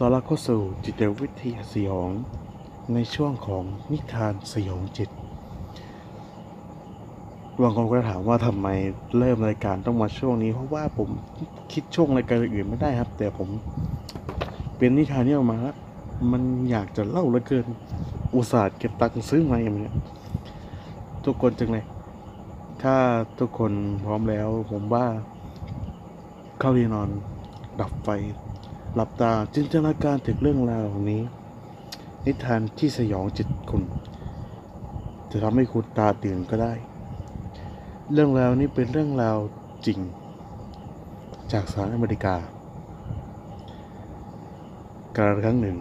ตอนรับเข้าสู่จิตวิทยาสยอง ในช่วงของนิทานสยองจิตบางคนก็ถามว่าทำไมเริ่มรายการต้องมาช่วงนี้ เพราะว่าผมคิดช่วงรายการอื่นไม่ได้ครับ แต่ผมเป็นนิทานนี้ออกมาแล้วมันอยากจะเล่าเหลือเกิน อุตส่าห์เก็บตังค์ซื้อมาอย่างเนี้ยทุกคนจึงเลย ถ้าทุกคนพร้อมแล้ว ผมว่าเข้าที่นอนดับไฟ หลับตาจินตนาการถึงเรื่องราวนี้ นิทานที่สยองจิตคุณ จะทำให้คุณตาตื่นก็ได้ เรื่องราวนี้เป็นเรื่องราวจริง จากสหรัฐอเมริกา การครั้งหนึ่ง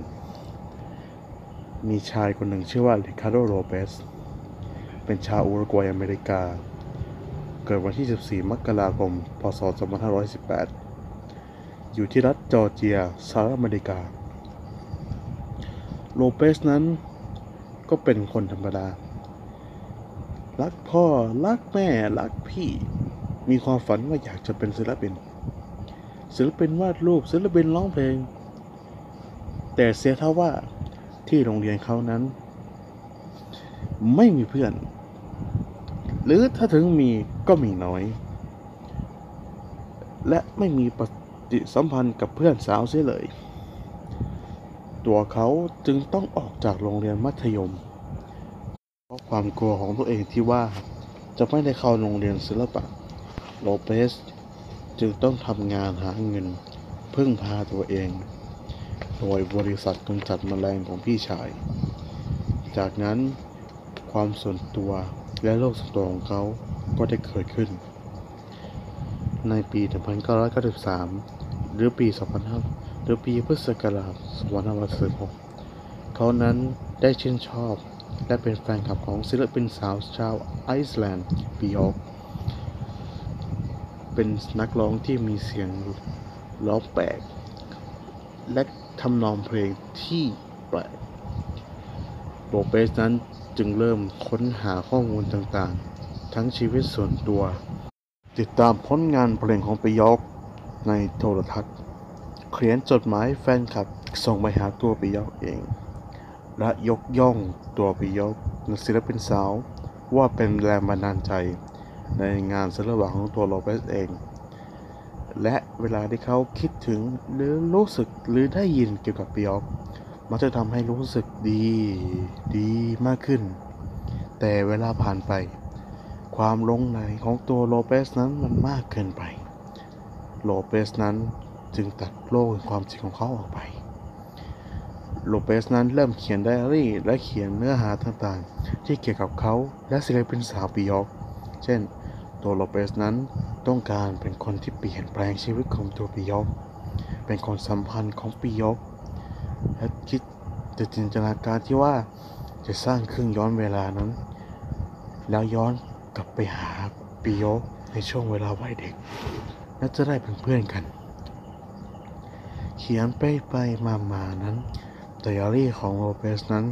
มีชายคนหนึ่งชื่อว่าริคาร์โดโรเปสเป็นชาวอุรุกวัยอเมริกา เกิดวันที่ 14 มกราคม พศ 2518 อยู่ที่รัฐจอร์เจียสหรัฐอเมริกา โลเปสนั้นก็เป็นคนธรรมดา รักพ่อ รักแม่ รักพี่ มีความฝันว่าอยากจะเป็นศิลปิน ศิลปินวาดรูป ศิลปินร้องเพลง แต่เสียเท่าว่าที่โรงเรียนเขานั้น ไม่มีเพื่อน หรือถ้าถึงมีก็มีน้อย และไม่มีประ ฏิสัมพันธ์กับเพื่อนสาวเสียเลย ตัวเขาจึงต้องออกจากโรงเรียนมัธยม เพราะความกลัวของตัวเองที่ว่าจะไม่ได้เข้าโรงเรียนศิลปะ โลเปสจึงต้องทำงานหาเงิน พึ่งพาตัวเอง โดยบริษัทกำจัดแมลงของพี่ชาย จากนั้นความส่วนตัวและโลกส่วนตัวของเขาก็ได้เกิดขึ้น ในปี 1993 หรือปี2500หรือปีพุทธศักราช2516เขานั้นได้ชื่นชอบ และเป็นแฟนคลับของศิลปินสาวชาวไอซ์แลนด์บีออกเป็นนักร้องที่มีเสียงร้องแปลก และทำนองเพลงที่แปลกโลเปสนั้นจึงเริ่มค้นหาข้อมูลต่างๆ ทั้งชีวิตส่วนตัว ติดตามผลงานเพลงของปิยอก ในโทรทัศน์ เขียนจดหมายแฟนคลับส่งไปหาตัวปิยอกเอง และยกย่องตัวปิยอกศิลปินสาวว่าเป็นแรงบันดาลใจในงานศิลปะของตัวโลเปสเอง และเวลาที่เขาคิดถึงหรือรู้สึกหรือได้ยินเกี่ยวกับปิยอกมันจะทำให้รู้สึกดีดีมากขึ้น แต่เวลาผ่านไป ความลงไหลของตัวโลเปสนั้นมันมากเกินไป โลเปสนั้นจึงตัดโลกแห่งความจริงของเขาออกไป โลเปสนั้นเริ่มเขียนไดอารี่และเขียนเนื้อหาต่างๆ ที่เกี่ยวกับเขาและศิลปินสาวปิยอกเช่น ตัวโลเปสนั้นต้องการเป็นคนที่เปลี่ยนแปลงชีวิตของตัวปิยอกเป็นคนสัมพันธ์ของปิยอกและคิดจะจินตนาการที่ว่าจะสร้างเครื่องย้อนเวลานั้น แล้วย้อนกลับไปหาปิโยในช่วงเวลาวัยเด็ก และจะได้เป็นเพื่อนกัน เขียนไปไปมามานั้นไดอารี่ของโลเปสนั้น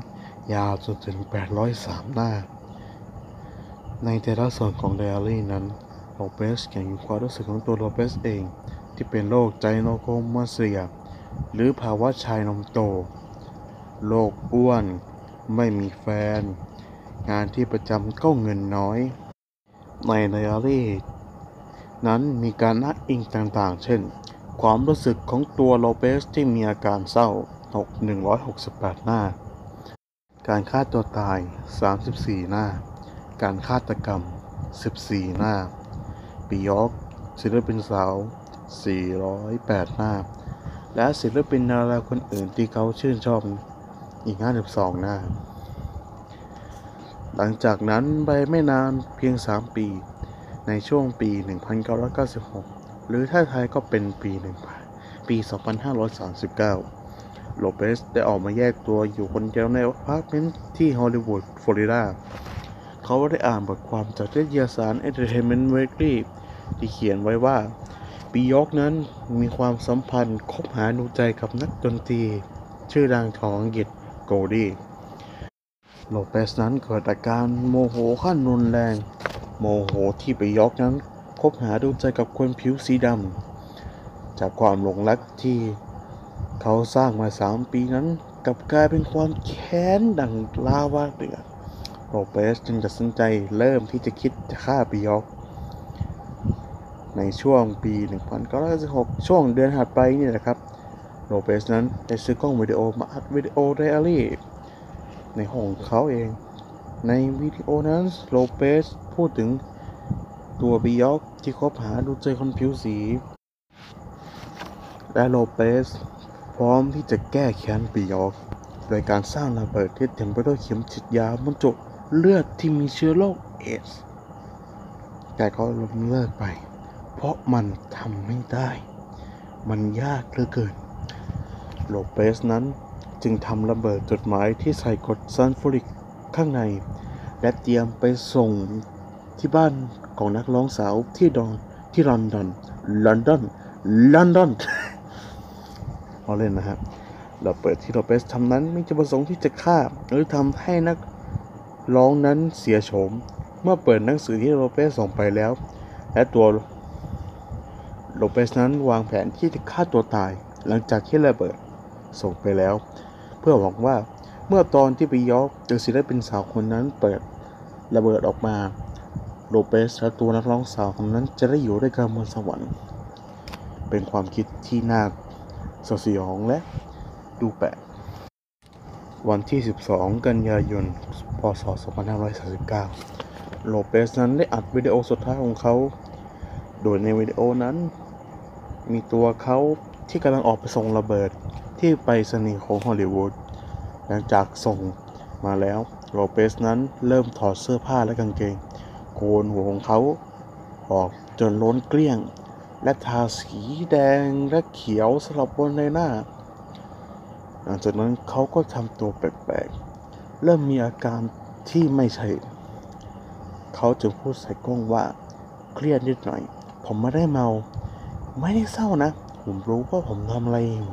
ยาวจนถึง 803 หน้า ในแต่ละส่วนของไดอารี่นั้นโลเปสเขียนความรู้สึกของตัวโลเปสเอง ที่เป็นโรคไจโนโคมาเซีย หรือภาวะชายนมโตโรคอ้วน ไม่มีแฟน งานที่ประจำก็เงินน้อย ในไดอารี่ นั้นมีการอ้างอิงต่างๆ เช่น ความรู้สึกของตัวโลเปสที่มีอาการเศร้า 6 168 หน้า การฆ่าตัวตาย 34 หน้า การฆาตกรรม 14 หน้า ปิยอกศิลปินสาว 408 หน้า และศิลปินดาราคนอื่นที่เขาชื่นชอบอีก 52 หน้า หลังจากนั้นไปไม่นานเพียง 3 ปี ในช่วงปี 1996 หรือถ้าไทยก็เป็นปี1ปี 2539 โลเปสได้ออกมาแยกตัวอยู่คนเดียวในอพาร์ตเมนต์ที่ฮอลลีวูดฟลอริดา เขาได้อ่านบทความจากนิตยสาร Entertainment Weekly ที่เขียนไว้ว่าบียอร์กนั้นมีความสัมพันธ์คบหาดูใจกับนักดนตรี ชื่อดังของอังกฤษโกลดี้โลเปสนั้นเกิดอาการโมโหขั้นรุนแรง โมโหที่บียอร์กนั้นคบหาดูใจกับคนผิวสีดำจากความหลงรักที่เขาสร้างมาสามปีนั้นกลับกลายเป็นความแค้นดังลาวาเดือดโลเปสจึงตัดสินใจเริ่มที่จะคิดจะฆ่าบียอร์ก ในช่วงปี 1996 ช่วงเดือนถัดไปนี่แหละครับโลเปสนั้นได้ซื้อกล้องวิดีโอมาอัดวิดีโอไดอารี่ในห้องเขาเอง ในวิดีโอนั้นโลเปสพูดถึงตัวบียอร์กที่คบหาดูใจคนผิวสี และโลเปสพร้อมที่จะแก้แค้นบียอร์กโดยการสร้างระเบิดที่เต็มไปด้วยเข็มฉีดยาบรรจุเลือดที่มีเชื้อโรคเอดส์ แต่เขาล้มเลิกไป เพราะมันทำไม่ได้ มันยากเหลือเกิน โลเปสนั้นจึงทำระเบิดจดหมายที่ใส่กรดซัลฟูริก ข้างใน และเตรียมไปส่งที่บ้านของนักร้องสาวที่ดอนที่ลอนดอนลอนดอนลอนดอนเอาเล่นนะฮะระเบิดที่โลเปสทำนั้นไม่จะประสงค์ที่จะฆ่า หรือทำให้นักร้องนั้นเสียโฉม เมื่อเปิดหนังสือที่โลเปสส่งไปแล้ว และตัวโลเปสนั้นวางแผนที่จะฆ่าตัวตาย หลังจากที่ระเบิดส่งไปแล้ว เพื่อหวังว่า เมื่อตอนที่ไปยอกเจอศิลปินสาวคนนั้นเปิดระเบิดออกมาโลเปสและตัวนักร้องสาวคนนั้นจะได้อยู่ด้วยกันบนสวรรค์ เป็นความคิดที่น่าสยดสยองและดูแปลกวันที่ 12 กันยายน พศ 2539 โลเปสนั้นได้อัดวิดีโอสุดท้ายของเขา โดยในวิดีโอนั้น มีตัวเขาที่กำลังออกไปส่งระเบิดที่ไปสนีของฮอลลีวูด หลังจากส่งมาแล้วโลเปสนั้นเริ่มถอดเสื้อผ้าและกางเกง โกนหัวของเขาออกจนล้นเกลี้ยง และทาสีแดงและเขียวสลับบนในหน้า หลังจากนั้นเขาก็ทำตัวแปลกๆ เริ่มมีอาการที่ไม่ใช่ เขาจึงพูดใส่กล้องว่าเครียดนิดหน่อย ผมไม่ได้เมา ไม่ได้เศร้านะ ผมรู้ว่าผมทำอะไรอยู่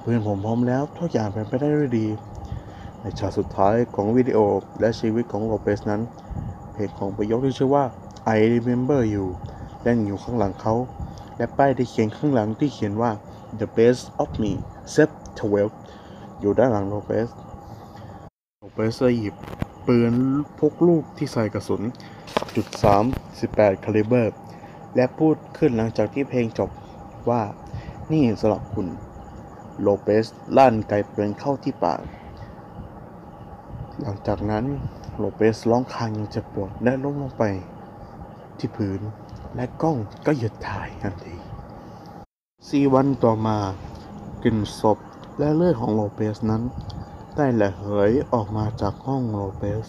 เพื่อนผมพร้อมแล้วทุกอย่างเป็นไปได้ด้วยดี ในฉากสุดท้ายของวิดีโอและชีวิตของโลเปสนั้น เพจของประโยคที่ชื่อว่า I remember you เล่นอยู่ข้างหลังเขา และป้ายที่เขียนข้างหลังที่เขียนว่า the best of me set 12 อยู่ด้านหลังโลเปส โลเปสได้หยิบปืนพกลูกที่ใส่กระสุนจุด3 18คาลิเบอร์และพูดขึ้นหลังจากที่เพลงจบว่า นี่สำหรับคุณ โลเปสลั่นไกปืนเข้าที่ปาก หลังจากนั้นโลเปสร้องครางอย่างเจ็บปวดและล้มลงไปที่พื้น และกล้องก็หยุดถ่ายทันทีสี่วันต่อมากลิ่นศพและเลือดของโลเปสนั้น ได้ระเหยออกมาจากห้องโลเปส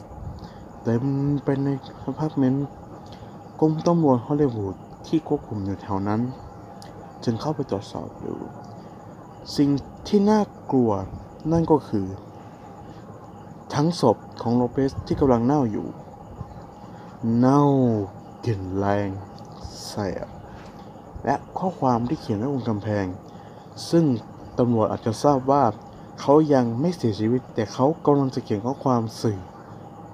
เต็มไปในอพาร์ตเมนต์กรมตำรวจฮอลลีวูดที่ควบคุมอยู่แถวนั้น จึงเข้าไปตรวจสอบดู สิ่งที่น่ากลัวนั่นก็คือ ทั้งศพของโลเปสที่กำลังเน่าอยู่ เน่ากลิ่นแรงแสบและข้อความที่เขียนไว้บนกำแพง ซึ่งตำรวจอาจจะทราบว่าเขายังไม่เสียชีวิต แต่เขากำลังจะเขียนข้อความสื่อ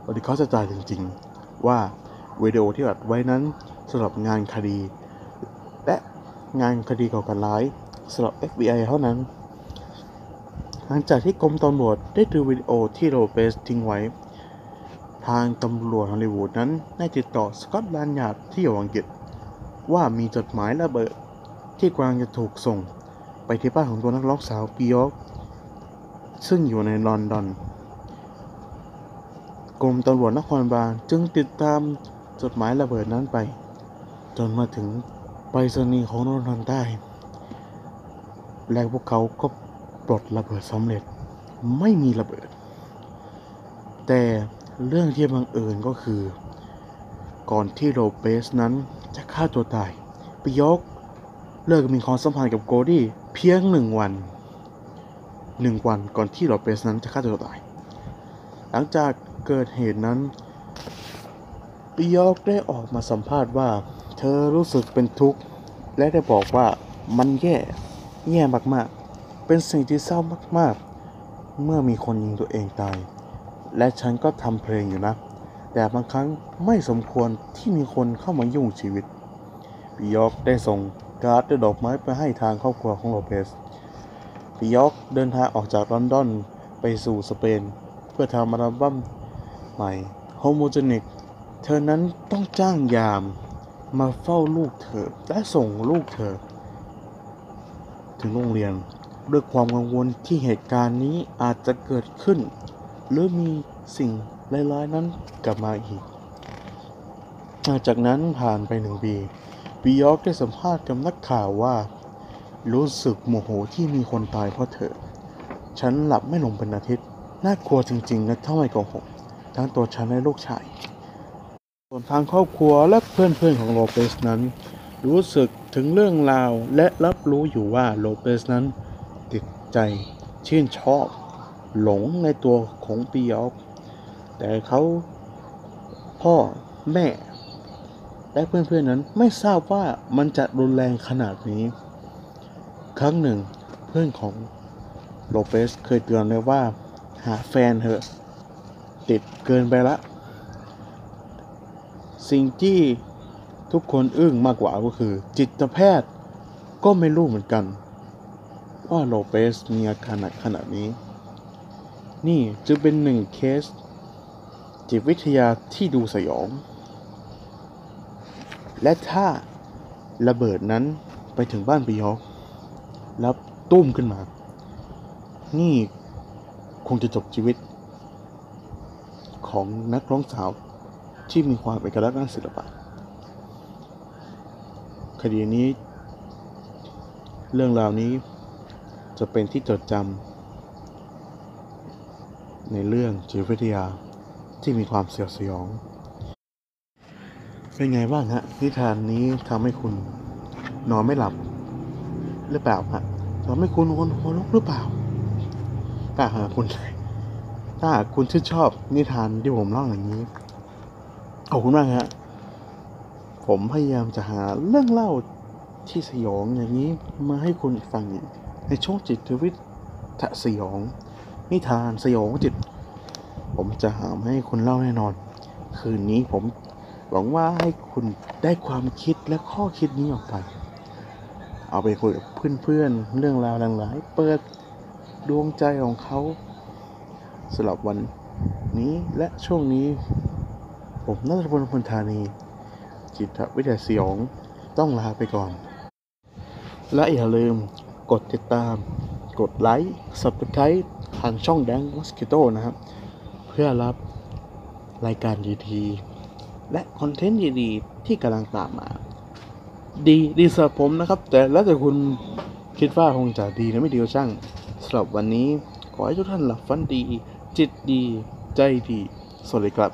ว่าที่เขาจะตายจริงๆ ว่าวิดีโอที่อัดไว้นั้นสำหรับงานคดี และงานคดีก่อการร้ายสำหรับ FBI เท่านั้น หลังจากที่กรมตำรวจได้ดูวิดีโอที่โรเปสทิ้งไว้ ทางตำรวจฮอลลีวูดนั้นได้ติดต่อสกอตแลนด์ยาร์ดที่อยู่อังกฤษ ว่ามีจดหมายระเบิดที่กำลังจะถูกส่งไปที่บ้านของตัวนักร้องสาวปียอกซึ่งอยู่ในลอนดอน กรมตำรวจนครบาลจึงติดตามจดหมายระเบิดนั้นไป จนมาถึงไปรษณีย์ของลอนดอนได้ และพวกเขาก็ ปลดระเบิดสำเร็จ ไม่มีระเบิด แต่เรื่องที่บังเอิญก็คือ ก่อนที่โลเปสนั้นจะฆ่าตัวตายบียอร์กเลิกมีความสัมพันธ์กับโกลดี้เพียงหนึ่งวันหนึ่งวันก่อนที่โลเปสนั้นจะฆ่าตัวตาย หลังจากเกิดเหตุนั้นปิยอกได้ออกมาสัมภาษณ์ว่า เธอรู้สึกเป็นทุกข์ และได้บอกว่ามันแย่ แย่มากๆ เป็นสิ่งที่เศร้ามากๆ เมื่อมีคนยิงตัวเองตาย และฉันก็ทำเพลงอยู่นะ แต่บางครั้งไม่สมควรที่มีคนเข้ามายุ่งชีวิตปิยอกได้ส่งการ์ดและดอกไม้ไปให้ทางครอบครัวของโลเปสปิยอกเดินทางออกจากลอนดอนไปสู่สเปน เพื่อทำอัลบั้มใหม่ Homogenic เธอนั้นต้องจ้างยามมาเฝ้าลูกเธอและส่งลูกเธอ ถึงโรงเรียน ด้วยความกังวลที่เหตุการณ์นี้อาจจะเกิดขึ้น หรือมีสิ่งร้ายๆนั้นกลับมาอีก จากนั้นผ่านไปหนึ่งปีปิยอกได้สัมภาษณ์กับนักข่าวว่า รู้สึกโมโหที่มีคนตายเพราะเธอ ฉันหลับไม่ลงเป็นอาทิตย์ น่ากลัวจริงๆนะถ้าไม่โกหกทั้งตัวฉันและลูกชาย ส่วนทางครอบครัวและเพื่อนๆของโลเปสนั้น รู้สึกถึงเรื่องราวและรับรู้อยู่ว่าโลเปสนั้น ใจชื่นชอบ หลงในตัวของปิยอกแต่เขาพ่อแม่ และเพื่อนๆนั้นไม่ทราบว่ามันจะรุนแรงขนาดนี้ ครั้งหนึ่งเพื่อนของโลเปสเคยเตือนไว้ว่า หาแฟนเถอะ ติดเกินไปละ สิ่งที่ทุกคนอึ้งมากกว่าก็คือ จิตแพทย์ก็ไม่รู้เหมือนกัน ว่าโลเปสมีอาการหนักขนาดนี้ นี่จึงเป็นหนึ่งเคส จิตวิทยาที่ดูสยอง และถ้าระเบิดนั้นไปถึงบ้านปิยอกแล้วตุ้มขึ้นมา นี่คงจะจบชีวิต ของนักร้องสาวที่มีความเอกลักษณ์ด้านศิลปะ คดีนี้ เรื่องราวนี้ จะเป็นที่จดจำในเรื่องจิตวิทยาที่มีความเสียวสยอง เป็นไงบ้างฮะ นิทานนี้ทำให้คุณนอนไม่หลับ หรือเปล่าฮะทำให้คุณหัวหัวลุกหรือเปล่าถ้าหากคุณถ้าหากคุณชื่นชอบนิทานที่ผมเล่าอย่างนี้ขอบคุณมากฮะผมพยายามจะหาเรื่องเล่าที่สยองอย่างนี้มาให้คุณฟังอีก ในช่วงจิตวิทยสยอง นิทานสยองจิต ผมจะหามให้คุณเล่าแน่นอน คืนนี้ผมหวังว่าให้คุณได้ความคิดและข้อคิดนี้ออกไป เอาไปคุยกับเพื่อนๆเรื่องราวหลายๆเปิดดวงใจของเขาสำหรับวันนี้และช่วงนี้ ผมนัทพลพลธานี จิตวิทยาสยองต้องลาไปก่อน และอย่าลืม กดติดตาม กดไลค์ Subscribe ทางช่องแดงมอสกิโตนะครับ เพื่อรับรายการดีๆและคอนเทนต์ดีๆที่กำลังตามมา ดีดีสำหรับผมนะครับ แต่แล้วแต่คุณคิดว่าคงจะดีหรือไม่ดีก็ช่างสำหรับวันนี้ ขอให้ทุกท่านหลับฝันดี จิตดี ใจดี สวัสดีครับ